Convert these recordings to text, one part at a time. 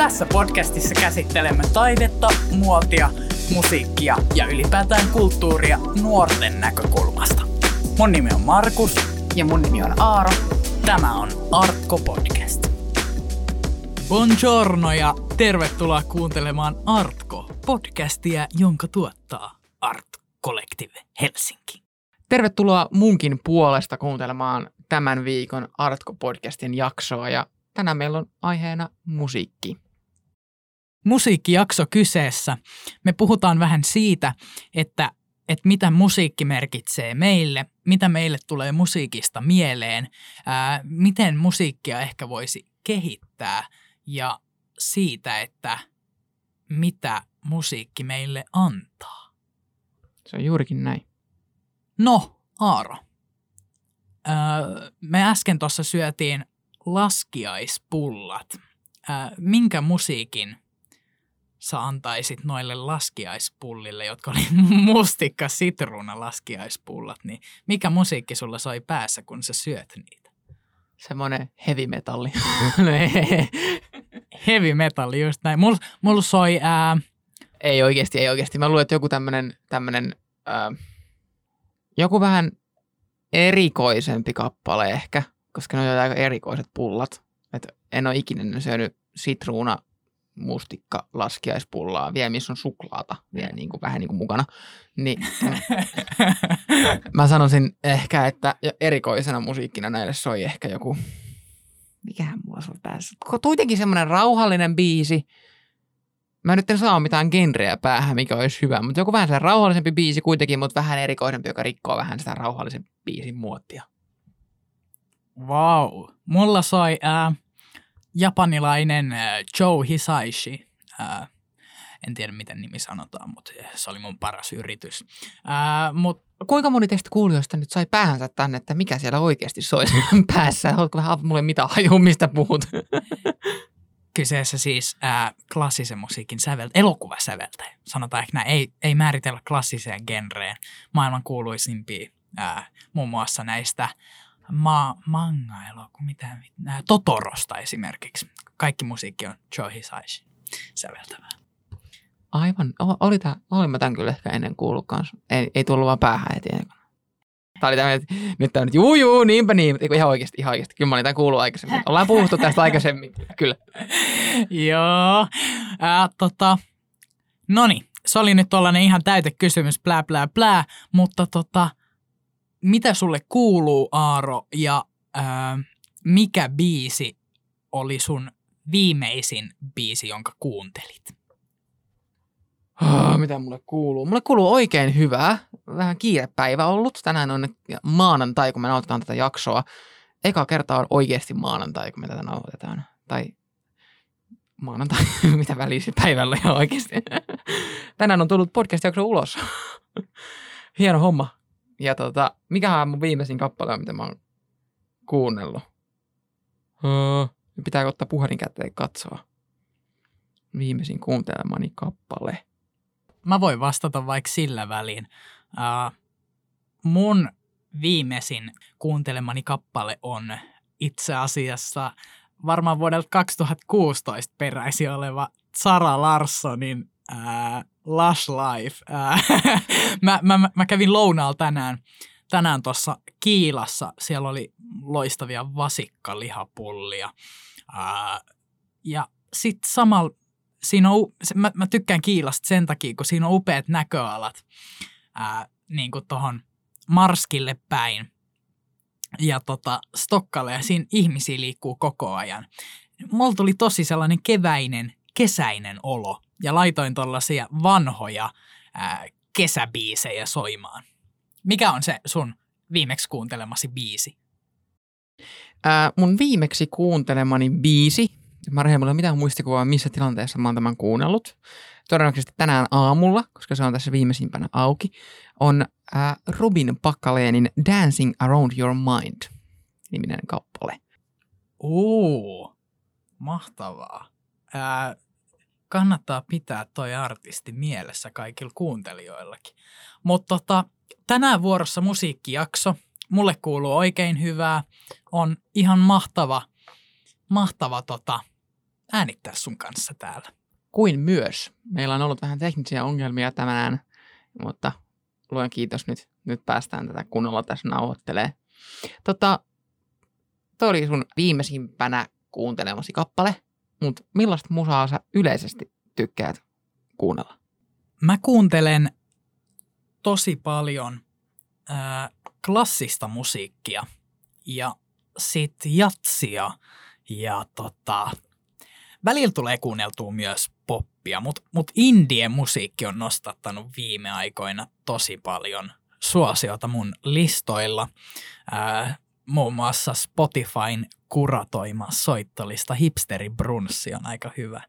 Tässä podcastissa käsittelemme taidetta, muotia, musiikkia ja ylipäätään kulttuuria nuorten näkökulmasta. Mun nimi on Markus. Ja mun nimi on Aaro. Tämä on Artko Podcast. Buongiorno ja tervetuloa kuuntelemaan Artko podcastia, jonka tuottaa Art Collective Helsinki. Tervetuloa munkin puolesta kuuntelemaan tämän viikon Artko-podcastin jaksoa ja tänään meillä on aiheena musiikki. Musiikkijakso kyseessä. Me puhutaan vähän siitä, että, että mitä musiikki merkitsee meille, mitä meille tulee musiikista mieleen, ää, miten musiikkia ehkä voisi kehittää ja siitä, että mitä musiikki meille antaa. Se on juurikin näin. No, Aaro. Öö, me äsken tuossa syötiin laskiaispullat. Öö, minkä musiikin sä antaisit noille laskiaispullille, jotka oli mustikka sitruuna laskiaispullat, niin mikä musiikki sulla soi päässä, kun sä syöt niitä? Semmoinen heavy metalli. heavy metalli, just näin. Mulla mul soi... Ää... Ei oikeasti, ei oikeasti. Mä luulen, että joku tämmöinen, tämmönen, ää, joku vähän erikoisempi kappale ehkä, koska ne on aika erikoiset pullat. Et en ole ikinä syönyt sitruuna mustikka laskiaispullaa vielä, missä on suklaata vielä niin kuin, vähän niin kuin mukana. Niin, mä sanoisin ehkä, että erikoisena musiikkina näille soi ehkä joku, mikähän mulla soi päässä. Kuitenkin semmoinen rauhallinen biisi. Mä nyt en saa mitään genreä päähän, mikä olisi hyvä, mutta joku vähän se rauhallisempi biisi kuitenkin, mutta vähän erikoisempi, joka rikkoo vähän sitä rauhallisen biisin muottia. Wow. Mulla soi äh, japanilainen äh, Joe Hisaishi. Äh, en tiedä, miten nimi sanotaan, mutta se oli mun paras yritys. Äh, mut, Kuinka moni teistä kuulijoista nyt sai päänsä tänne, että mikä siellä oikeasti soi päässä? Haluatko vähän mulle mitä hajua, mistä puhut? Kyseessä siis äh, klassisen musiikin säveltä, elokuvasäveltäjä. Sanotaan ehkä näin, ei, ei määritellä klassiseen genreen. Maailman kuuluisimpia äh, muun muassa näistä ma- manga-elokuva, mitä, äh, Totorosta esimerkiksi. Kaikki musiikki on Joe Hisaishi säveltävää. Aivan. O- oli tää, olin mä tämän kyllä ehkä ennen kuullut kanssa. Ei, ei tullut vaan päähän heti. Tämä oli tämmöinen, että nyt tämä nyt, juu, juu, niinpä niin. Eiku ihan oikeasti, ihan oikeasti. Kyllä mä olin tämän kuullut aikaisemmin. Ollaan puhuttu tästä aikaisemmin, kyllä. Joo. Äh, tota, noni, se oli nyt tollainen ihan täyte kysymys, plää, plää, plää, mutta tota, mitä sulle kuuluu, Aaro, ja äh, mikä biisi oli sun viimeisin biisi, jonka kuuntelit? Oh, mitä mulle kuuluu? Mulle kuuluu oikein hyvää. Vähän kiirepäivä ollut. Tänään on maanantai, kun me nautetaan tätä jaksoa. Eka kertaa on oikeasti maanantai, kun me tätä nautetaan. Tai maanantai, mitä väliä päivällä jo oikeasti. Tänään on tullut podcast-jakso ulos. Hieno homma. Ja tota, mikähän on mun viimeisin kappale, mitä mä oon kuunnellut? Öö, pitää ottaa puhelin käteen katsoa. Viimeisin kuuntelemani kappale. Mä voin vastata vaikka sillä väliin. Uh, mun viimeisin kuuntelemani kappale on itse asiassa varmaan vuodelta 2016 peräisi oleva Sara Larssonin uh, Lush Life. Uh, mä, mä, mä kävin lounaalla tänään, tänään tuossa Kiilassa. Siellä oli loistavia vasikkalihapullia. Uh, ja sitten samalla siinä on, mä, mä tykkään Kiilasta sen takia, kun siinä on upeat näköalat ää, niin tuohon Marskille päin ja tota Stokkalle ja siinä ihmisiä liikkuu koko ajan. Mulla tuli tosi sellainen keväinen, kesäinen olo ja laitoin tuollaisia vanhoja ää, kesäbiisejä soimaan. Mikä on se sun viimeksi kuuntelemasi biisi? Ää, mun viimeksi kuuntelemani biisi Marja, mulla ei ole mitään muistikuvaa, missä tilanteessa mä oon tämän kuunnellut. Todennäköisesti tänään aamulla, koska se on tässä viimeisimpänä auki, on äh, Robin Pakkaleenin Dancing Around Your Mind niminen kappale. Oo, mahtavaa. Ää, kannattaa pitää toi artisti mielessä kaikilla kuuntelijoillakin. Mutta tota, tänään vuorossa musiikkijakso. Mulle kuuluu oikein hyvää. On ihan mahtava, mahtava tota, äänittää sun kanssa täällä. Kuin myös. Meillä on ollut vähän teknisiä ongelmia tänään, mutta luen kiitos nyt. Nyt päästään tätä kunnolla tässä nauhoittelee. Tota, toi oli sun viimeisimpänä kuuntelemasi kappale, mutta millaista musaa sä yleisesti tykkäät kuunnella? Mä kuuntelen tosi paljon ää, klassista musiikkia ja sit jatsia ja tota, välillä tulee kuunneltua myös poppia, mutta mut indien musiikki on nostattanut viime aikoina tosi paljon suosiota mun listoilla. Ää, muun muassa Spotifyn kuratoima soittolista Hipsteri Brunssi on aika hyvä.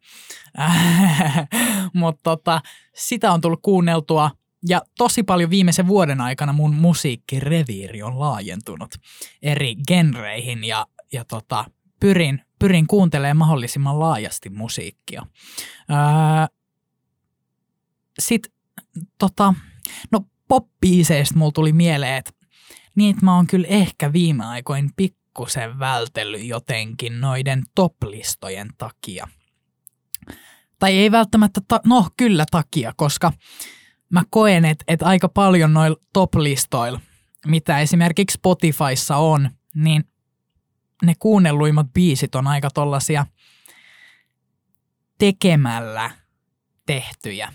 Mutta tota, sitä on tullut kuunneltua ja tosi paljon viimeisen vuoden aikana mun musiikkireviiri on laajentunut eri genreihin ja, ja tota, pyrin, pyrin kuuntelemaan mahdollisimman laajasti musiikkia. Sitten tota, no pop mulla tuli mieleen, että että mä oon kyllä ehkä viime aikoin pikkusen vältellyt jotenkin noiden toplistojen takia. Tai ei välttämättä, ta- no kyllä takia, koska mä koen, että, että aika paljon noilla top-listoilla, mitä esimerkiksi Spotifyssa on, niin ne kuunnelluimmat biisit on aika tollasia tekemällä tehtyjä.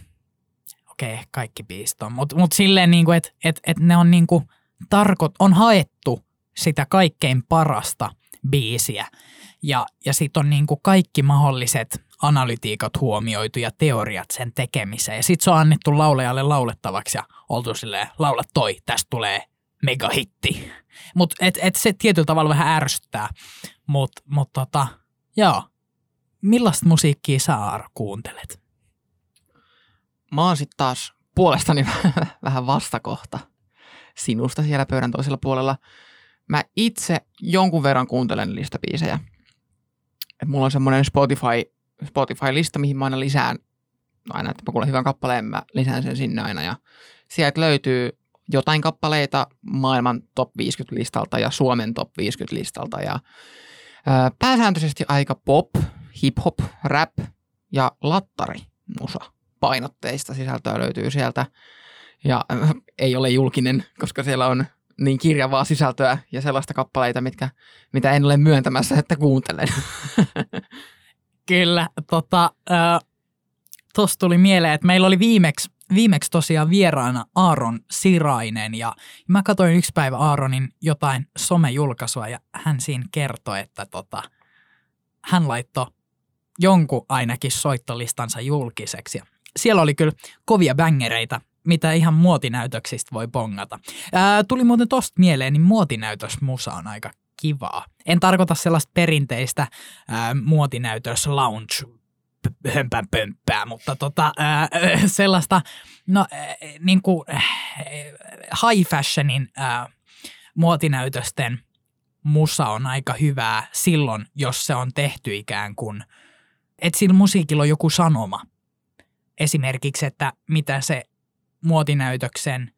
Okei, kaikki biisit on, mutta mut silleen niinku, että et, et ne on niinku tarkot, on haettu sitä kaikkein parasta biisiä. Ja, ja sitten on niinku kaikki mahdolliset analytiikat huomioitu ja teoriat sen tekemiseen. Ja sitten se on annettu laulejalle laulettavaksi ja oltu silleen, laula toi, tästä tulee megahitti. Mutta et, et se tietyllä tavalla vähän ärsyttää. Mutta mut tota, joo. Millaista musiikkia sä Aaro kuuntelet? Mä oon sitten taas puolestani vähän vastakohta sinusta siellä pöydän toisella puolella. Mä itse jonkun verran kuuntelen listabiisejä. Et mulla on semmoinen Spotify Spotify-lista, mihin mä aina lisään, aina, että mä kuulen hyvän kappaleen, mä lisään sen sinne aina ja sieltä löytyy jotain kappaleita maailman top 50-listalta ja Suomen top 50-listalta ja ää, pääsääntöisesti aika pop, hip-hop, rap ja lattari musa painotteista sisältöä löytyy sieltä ja äh, ei ole julkinen, koska siellä on niin kirjavaa sisältöä ja sellaista kappaleita, mitkä, mitä en ole myöntämässä, että kuuntelen. Kyllä, tota, äh, tuossa tuli mieleen, että meillä oli viimeksi, viimeksi tosiaan vieraana Aaron Sirainen ja mä katsoin yksi päivä Aaronin jotain somejulkaisua ja hän siinä kertoi, että tota, hän laittoi jonkun ainakin soittolistansa julkiseksi. Siellä oli kyllä kovia bängereitä, mitä ihan muotinäytöksistä voi bongata. Ää, tuli muuten tosta mieleen, niin muotinäytös musa on aika kivaa. En tarkoita sellaista perinteistä ää, muotinäytös lounge hömpän pömppää, mutta tota, ää, sellaista no, ää, niin kuin, high fashionin ää, muotinäytösten musa on aika hyvää silloin, jos se on tehty ikään kuin, että sillä musiikilla on joku sanoma. Esimerkiksi, että mitä se muotinäytöksen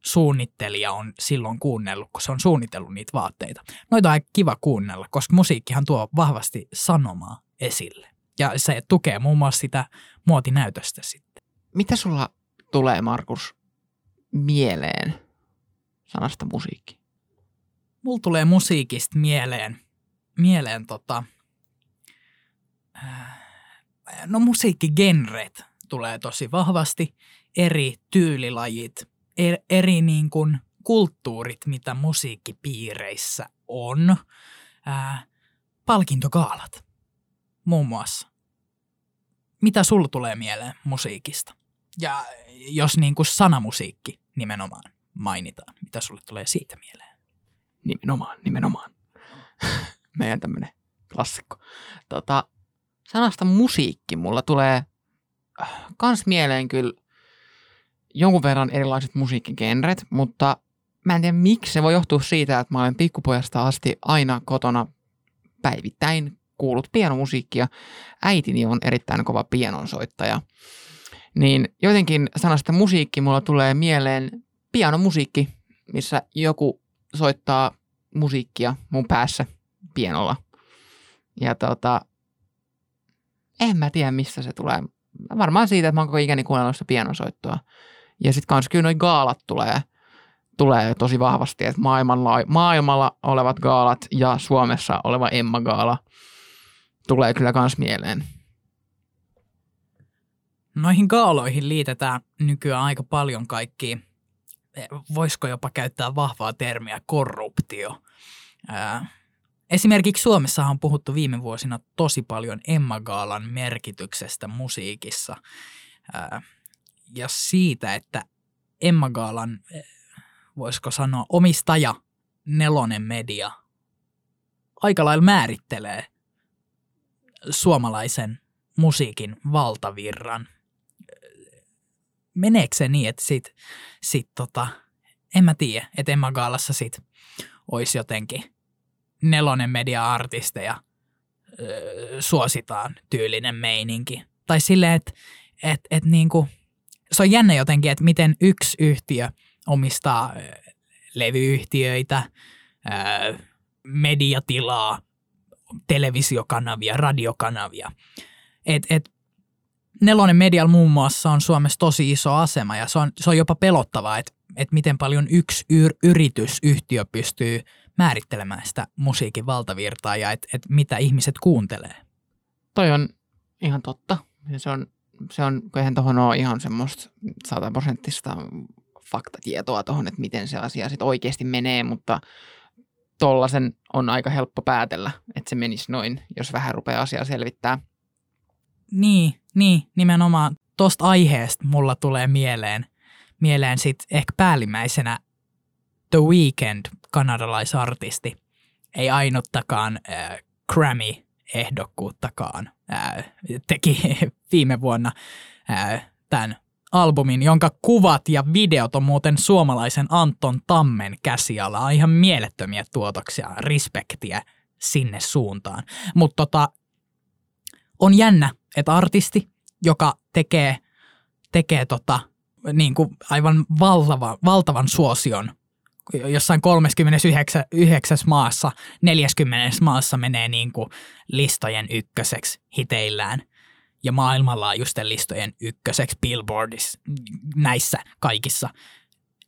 suunnittelija on silloin kuunnellut, kun se on suunnitellut niitä vaatteita. Noita on kiva kuunnella, koska musiikkihan tuo vahvasti sanomaa esille. Ja se tukee muun muassa sitä muotinäytöstä sitten. Mitä sulla tulee, Markus, mieleen sanasta musiikki? Mulla tulee musiikista mieleen, mieleen tota, äh, no musiikkigenret tulee tosi vahvasti, eri tyylilajit – eri niin kuin kulttuurit, mitä musiikkipiireissä on. Ää, palkintokaalat muun muassa. Mitä sulla tulee mieleen musiikista? Ja jos niin kuin sanamusiikki nimenomaan mainitaan, mitä sulle tulee siitä mieleen? Nimenomaan, nimenomaan. Meidän tämmöinen klassikko. Tota, sanasta musiikki mulla tulee äh, kans mieleen kyllä jonkun verran erilaiset musiikkigenret, mutta mä en tiedä miksi se voi johtua siitä, että mä olen pikkupojasta asti aina kotona päivittäin kuullut pianomusiikkia. Äitini on erittäin kova pianonsoittaja. Niin jotenkin sanasta musiikki mulla tulee mieleen pianomusiikki, missä joku soittaa musiikkia mun päässä pianolla. Ja tota, en mä tiedä, missä se tulee. Varmaan siitä, että mä oon koko ikäni kuunnellut sitä pianosoittoa. Ja sitten kans kyllä noi gaalat tulee, tulee tosi vahvasti, että maailmalla, maailmalla olevat gaalat ja Suomessa oleva Emma Gaala tulee kyllä kans mieleen. Noihin gaaloihin liitetään nykyään aika paljon kaikki, voisiko jopa käyttää vahvaa termiä, korruptio. Esimerkiksi Suomessa on puhuttu viime vuosina tosi paljon Emma Gaalan merkityksestä musiikissa ja siitä, että Emma Gaalan, voisiko sanoa, omistaja Nelonen Media aika lailla määrittelee suomalaisen musiikin valtavirran. Meneekö se niin, että sit, sit tota, en mä tiedä, että Emma Gaalassa sit olisi jotenkin nelonen media-artisteja suositaan tyylinen meininki. Tai silleen, että et, et niinku, se on jännä jotenkin, että miten yksi yhtiö omistaa levyyhtiöitä, mediatilaa, televisiokanavia, radiokanavia. Et, et Nelonen Medial muun muassa on Suomessa tosi iso asema ja se on, se on jopa pelottavaa, että et miten paljon yksi yr, yritysyhtiö pystyy määrittelemään sitä musiikin valtavirtaa ja että et mitä ihmiset kuuntelee. Toi on ihan totta. Se on, se on eihän tuohon ole ihan semmoista sataprosenttista faktatietoa tuohon, että miten se asia sitten oikeasti menee, mutta tollasen on aika helppo päätellä, että se menisi noin, jos vähän rupeaa asiaa selvittää. Niin, niin nimenomaan tuosta aiheesta mulla tulee mieleen, mieleen sitten ehkä päällimmäisenä The Weeknd, kanadalaisartisti, ei ainuttakaan äh, Grammy-ehdokkuuttakaan äh, teki viime vuonna äh, tämän albumin, jonka kuvat ja videot on muuten suomalaisen Anton Tammen käsiala. Ihan mielettömiä tuotoksia, respektiä sinne suuntaan. Mutta tota, on jännä, että artisti, joka tekee, tekee tota, niin kuin aivan valtava, valtavan suosion jossain 39 maassa, 40 maassa menee niin kuin listojen ykköseksi hiteillään ja maailmanlaajuisten listojen ykköseksi Billboardissa, näissä kaikissa,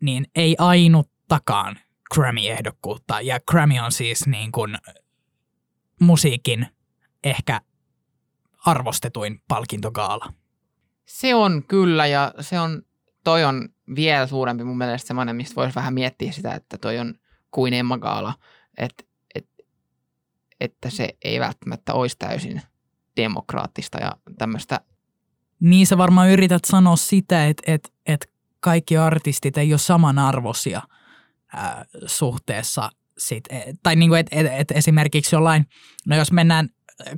niin ei ainuttakaan Grammy-ehdokkuutta. Ja Grammy on siis niin kuin musiikin ehkä arvostetuin palkintogaala. Se on kyllä ja se on, toi on vielä suurempi mun mielestä semmoinen, mistä voisi vähän miettiä sitä, että toi on kuin Emma Gaala, että, että, että se ei välttämättä olisi täysin demokraattista ja tämmöistä. Niin sä varmaan yrität sanoa sitä, että, että, että kaikki artistit ei ole samanarvoisia ää, suhteessa sit, e, tai niin kuin, että, että esimerkiksi jollain, no jos mennään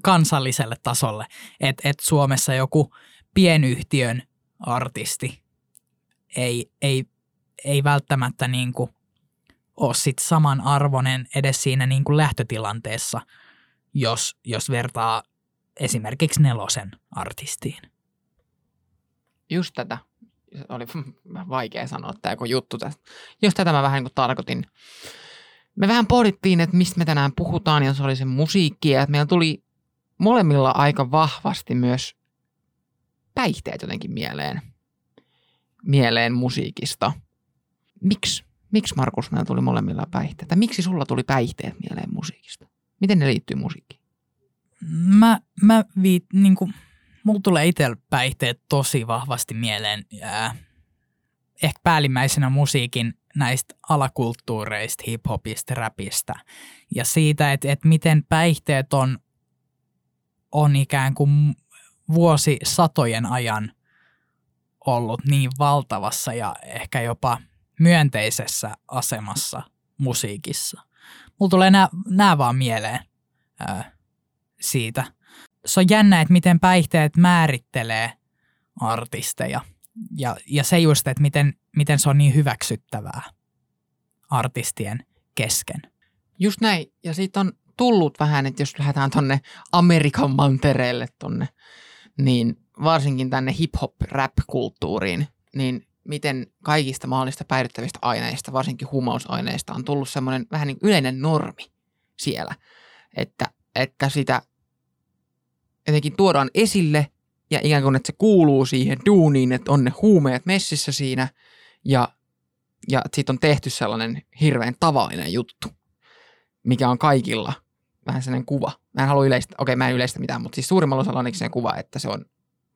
kansalliselle tasolle, että, että Suomessa joku pienyhtiön artisti ei, ei, ei välttämättä niin kuin ole sit samanarvoinen edes siinä niin kuin lähtötilanteessa, jos, jos vertaa esimerkiksi nelosen artistiin. Just tätä. Oli vaikea sanoa tämä joku juttu tästä. Just tätä mä vähän niin tarkoitin. Me vähän pohdittiin, että mistä me tänään puhutaan, ja se oli se musiikki, ja meillä tuli molemmilla aika vahvasti myös päihteet jotenkin mieleen mieleen musiikista. Miksi? Miksi Markus meillä tuli molemmilla päihteitä? Miksi sulla tuli päihteet mieleen musiikista? Miten ne liittyy musiikkiin? Mä, mä viit, niin kuin, mulla tulee itsellä päihteet tosi vahvasti mieleen. Ää, ehkä päällimmäisenä musiikin näistä alakulttuureista, hiphopista, rapista ja siitä, että, että miten päihteet on, on ikään kuin vuosi satojen ajan ollut niin valtavassa ja ehkä jopa myönteisessä asemassa musiikissa. Mulla tulee nämä vaan mieleen ää, siitä. Se on jännä, että miten päihteet määrittelee artisteja. Ja, ja se just, että miten, miten se on niin hyväksyttävää artistien kesken. Just näin. Ja siitä on tullut vähän, että jos lähdetään tonne Amerikan mantereelle tonne, niin varsinkin tänne hip-hop-rap-kulttuuriin, niin miten kaikista mahdollista päihdyttävistä aineista, varsinkin humausaineista, on tullut semmoinen vähän niin yleinen normi siellä, että, että sitä jotenkin tuodaan esille ja ikään kuin, että se kuuluu siihen duuniin, että on ne huumeet messissä siinä ja, ja siitä on tehty sellainen hirveän tavallinen juttu, mikä on kaikilla vähän sellainen kuva. Mä en halua yleistä, okei mä en yleistä mitään, mutta siis suurimmalla osalla on sellainen kuva, että se on,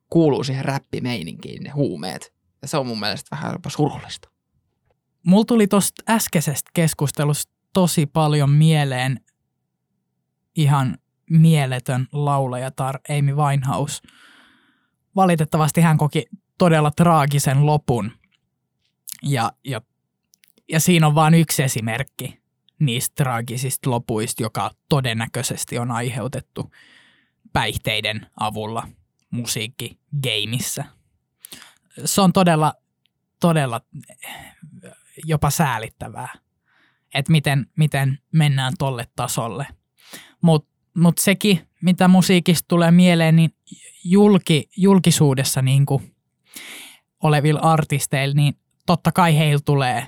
kuuluu siihen räppimeininkiin ne huumeet. Ja se on mun mielestä vähän jopa surullista. Mulla tuli tuosta äskeisestä keskustelusta tosi paljon mieleen ihan mieletön laulajatar Amy Winehouse. Valitettavasti hän koki todella traagisen lopun. Ja, ja, ja siinä on vain yksi esimerkki niistä traagisista lopuista, joka todennäköisesti on aiheutettu päihteiden avulla musiikkigeimissä. Se on todella, todella jopa säälittävää, että miten, miten mennään tolle tasolle. Mutta mut sekin, mitä musiikista tulee mieleen, niin julki, julkisuudessa niin olevilla artisteilla, niin totta kai heillä tulee,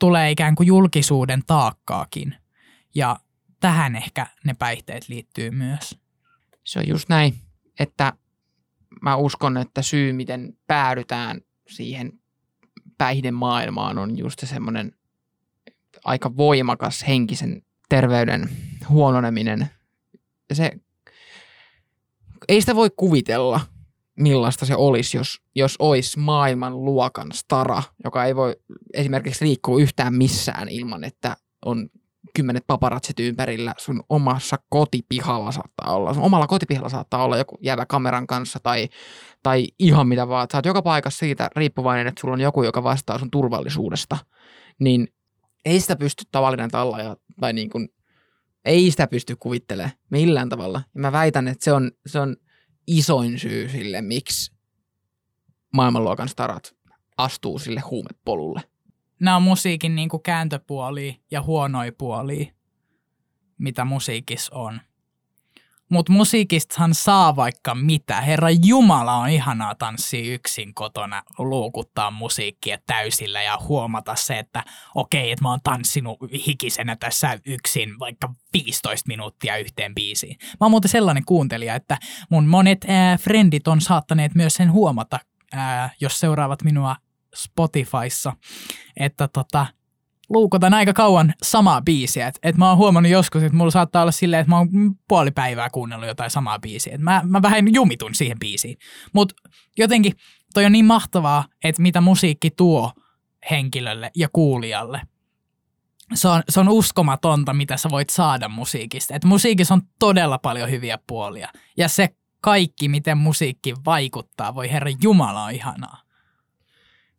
tulee ikään kuin julkisuuden taakkaakin. Ja tähän ehkä ne päihteet liittyy myös. Se on just näin, että mä uskon, että syy, miten päädytään siihen päihdemaailmaan on just semmoinen aika voimakas henkisen terveyden huononeminen. Se, ei sitä voi kuvitella, millaista se olisi, jos, jos olisi maailman luokan stara, joka ei voi esimerkiksi liikkua yhtään missään ilman, että on kymmenet paparatsit ympärillä, sun omassa kotipihalla saattaa olla, sun omalla kotipihalla saattaa olla joku jäävä kameran kanssa tai, tai ihan mitä vaan. Sä oot joka paikassa siitä riippuvainen, että sulla on joku, joka vastaa sun turvallisuudesta. Niin ei sitä pysty tavallinen tallaja tai niin kuin, ei sitä pysty kuvittelemaan millään tavalla. Ja mä väitän, että se on, se on isoin syy sille, miksi maailmanluokan starat astuu sille huumepolulle nämä on musiikin niin kuin kääntöpuolia ja huonoja puolia, mitä musiikissa on. Mutta musiikistahan saa vaikka mitä. Herra Jumala on ihanaa tanssia yksin kotona, luukuttaa musiikkia täysillä ja huomata se, että okei, että mä oon tanssinut hikisenä tässä yksin vaikka 15 minuuttia yhteen biisiin. Mä oon muuten sellainen kuuntelija, että mun monet ää, frendit on saattaneet myös sen huomata, ää, jos seuraavat minua Spotifyssa, että tota, luukotan aika kauan samaa biisiä. Et, et mä oon huomannut joskus, että mulla saattaa olla silleen, että mä oon puoli päivää kuunnellut jotain samaa biisiä. Et mä, mä vähän jumitun siihen biisiin. Mutta jotenkin toi on niin mahtavaa, että mitä musiikki tuo henkilölle ja kuulijalle. Se on, se on uskomatonta, mitä sä voit saada musiikista. Et musiikissa on todella paljon hyviä puolia. Ja se kaikki, miten musiikki vaikuttaa, voi herra Jumala ihanaa.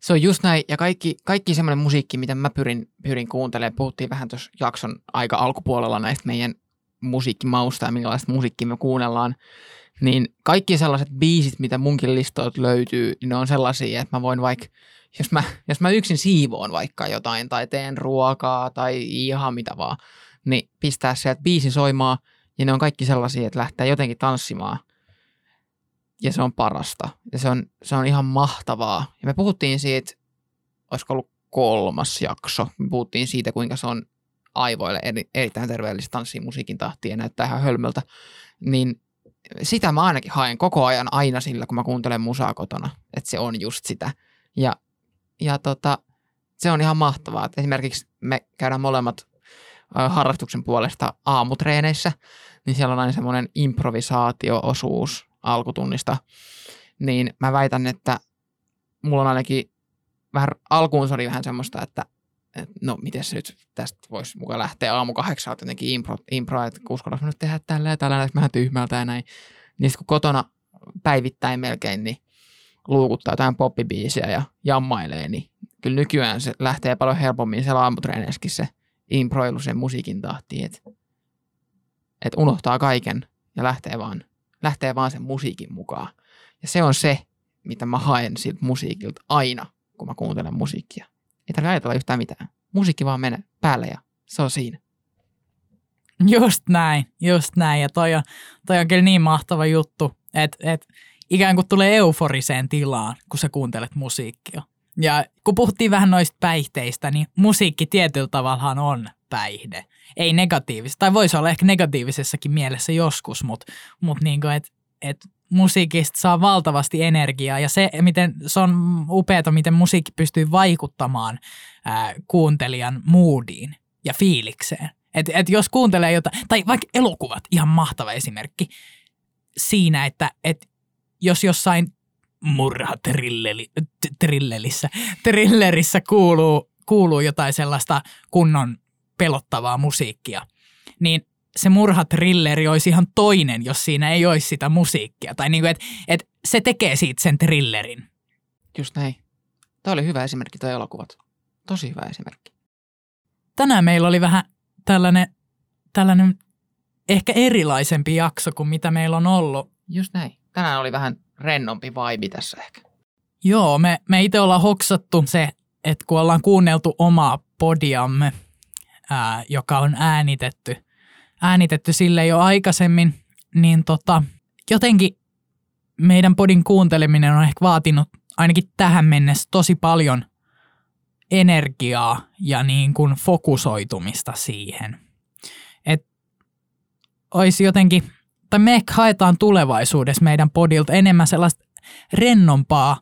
Se on just näin, ja kaikki, kaikki semmoinen musiikki, mitä mä pyrin, pyrin kuuntelemaan, puhuttiin vähän tuossa jakson aika alkupuolella näistä meidän musiikkimausta ja minkälaista musiikkia me kuunnellaan, niin kaikki sellaiset biisit, mitä munkin listoilta löytyy, niin ne on sellaisia, että mä voin vaikka, jos mä, jos mä yksin siivoon vaikka jotain tai teen ruokaa tai ihan mitä vaan, niin pistää sieltä biisi soimaan, ja ne on kaikki sellaisia, että lähtee jotenkin tanssimaan – ja se on parasta. Ja se on, se on ihan mahtavaa. Ja me puhuttiin siitä, olisiko ollut kolmas jakso, me puhuttiin siitä, kuinka se on aivoille eri, erittäin terveellistä tanssia musiikin tahtia ja näyttää ihan hölmöltä. Niin sitä mä ainakin haen koko ajan aina sillä, kun mä kuuntelen musaa kotona, että se on just sitä. Ja, ja tota, se on ihan mahtavaa. Että esimerkiksi me käydään molemmat harrastuksen puolesta aamutreeneissä, niin siellä on aina semmoinen improvisaatio-osuus alkutunnista, niin mä väitän, että mulla on ainakin vähän, alkuun se oli vähän semmoista, että no miten se nyt tästä voisi mukaan lähteä aamu kahdeksalta jotenkin impro, impro että uskallanko nyt tehdä tällä ja tällä, että vähän tyhmältä ja näin. Niin kun kotona päivittäin melkein, niin luukuttaa jotain poppibiisiä ja jammailee, niin kyllä nykyään se lähtee paljon helpommin se aamutreeneissäkin se improilu sen musiikin tahtiin, että, että unohtaa kaiken ja lähtee vaan lähtee vaan sen musiikin mukaan. Ja se on se, mitä mä haen siltä musiikilta aina, kun mä kuuntelen musiikkia. Ei tarvitse ajatella yhtään mitään. Musiikki vaan menee päälle ja se on siinä. Just näin, just näin. Ja toi on, toi on kyllä niin mahtava juttu, että et ikään kuin tulee euforiseen tilaan, kun sä kuuntelet musiikkia. Ja kun puhuttiin vähän noista päihteistä, niin musiikki tietyllä tavallaan on päihde. Ei negatiivista, tai voisi olla ehkä negatiivisessakin mielessä joskus, mutta mut niin kuin, et musiikista saa valtavasti energiaa ja se, miten se on upeata, miten musiikki pystyy vaikuttamaan ää, kuuntelijan moodiin ja fiilikseen. Et, et jos kuuntelee jotain, tai vaikka elokuvat, ihan mahtava esimerkki siinä, että et jos jossain murhatrillerissä trillerissä kuuluu, kuuluu jotain sellaista kunnon pelottavaa musiikkia, niin se murhatrilleri olisi ihan toinen, jos siinä ei olisi sitä musiikkia. Tai niin kuin, että et se tekee siitä sen trillerin. Just näin. Tämä oli hyvä esimerkki, tuo elokuvat. Tosi hyvä esimerkki. Tänään meillä oli vähän tällainen, tällainen ehkä erilaisempi jakso kuin mitä meillä on ollut. Just näin. Tänään oli vähän rennompi vibe tässä ehkä. Joo, me, me itse ollaan hoksattu se, että kun ollaan kuunneltu omaa podiamme, ää, joka on äänitetty, äänitetty sille jo aikaisemmin, niin tota, jotenkin meidän podin kuunteleminen on ehkä vaatinut ainakin tähän mennessä tosi paljon energiaa ja niin kuin fokusoitumista siihen. Että olisi jotenkin, tai me ehkä haetaan tulevaisuudessa meidän podilta enemmän sellaista rennompaa,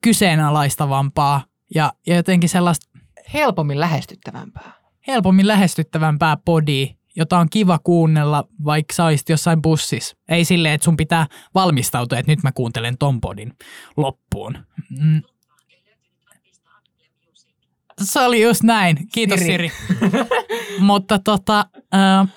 kyseenalaistavampaa ja, ja jotenkin sellaista Helpommin lähestyttävämpää. helpommin lähestyttävämpää podia, jota on kiva kuunnella, vaikka sä olisit jossain bussissa. Ei silleen, että sun pitää valmistautua, että nyt mä kuuntelen ton podin loppuun. Mm. Se oli just näin. Kiitos Siri. Siri. Mutta tota, äh,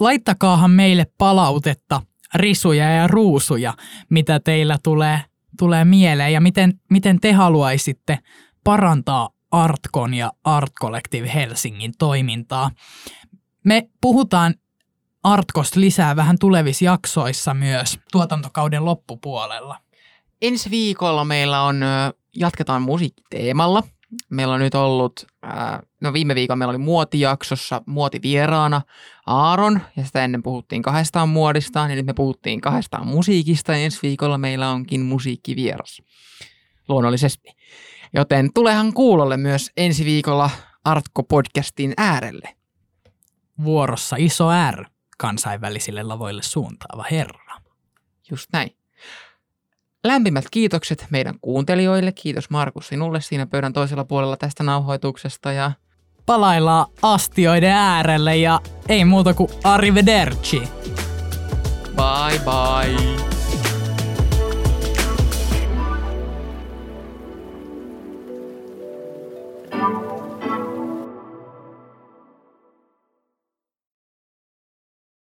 laittakaahan meille palautetta, risuja ja ruusuja, mitä teillä tulee, tulee mieleen ja miten, miten te haluaisitte parantaa Artkon ja Art Collective Helsingin toimintaa. Me puhutaan Artkosta lisää vähän tulevissa jaksoissa myös tuotantokauden loppupuolella. Ensi viikolla meillä on, jatketaan musiikkiteemalla. Meillä on nyt ollut, no viime viikolla meillä oli muotijaksossa muotivieraana Aaron, ja sitä ennen puhuttiin kahdestaan muodista, ja nyt me puhuttiin kahdestaan musiikista, ja ensi viikolla meillä onkin musiikkivieras. Luonnollisesti. Joten tulehan kuulolle myös ensi viikolla Artko-podcastin äärelle. Vuorossa iso R kansainvälisille lavoille suuntaava herra. Just näin. Lämpimät kiitokset meidän kuuntelijoille. Kiitos Markus sinulle siinä pöydän toisella puolella tästä nauhoituksesta. Ja Palaillaan astioiden äärelle ja ei muuta kuin arrivederci. bye bye!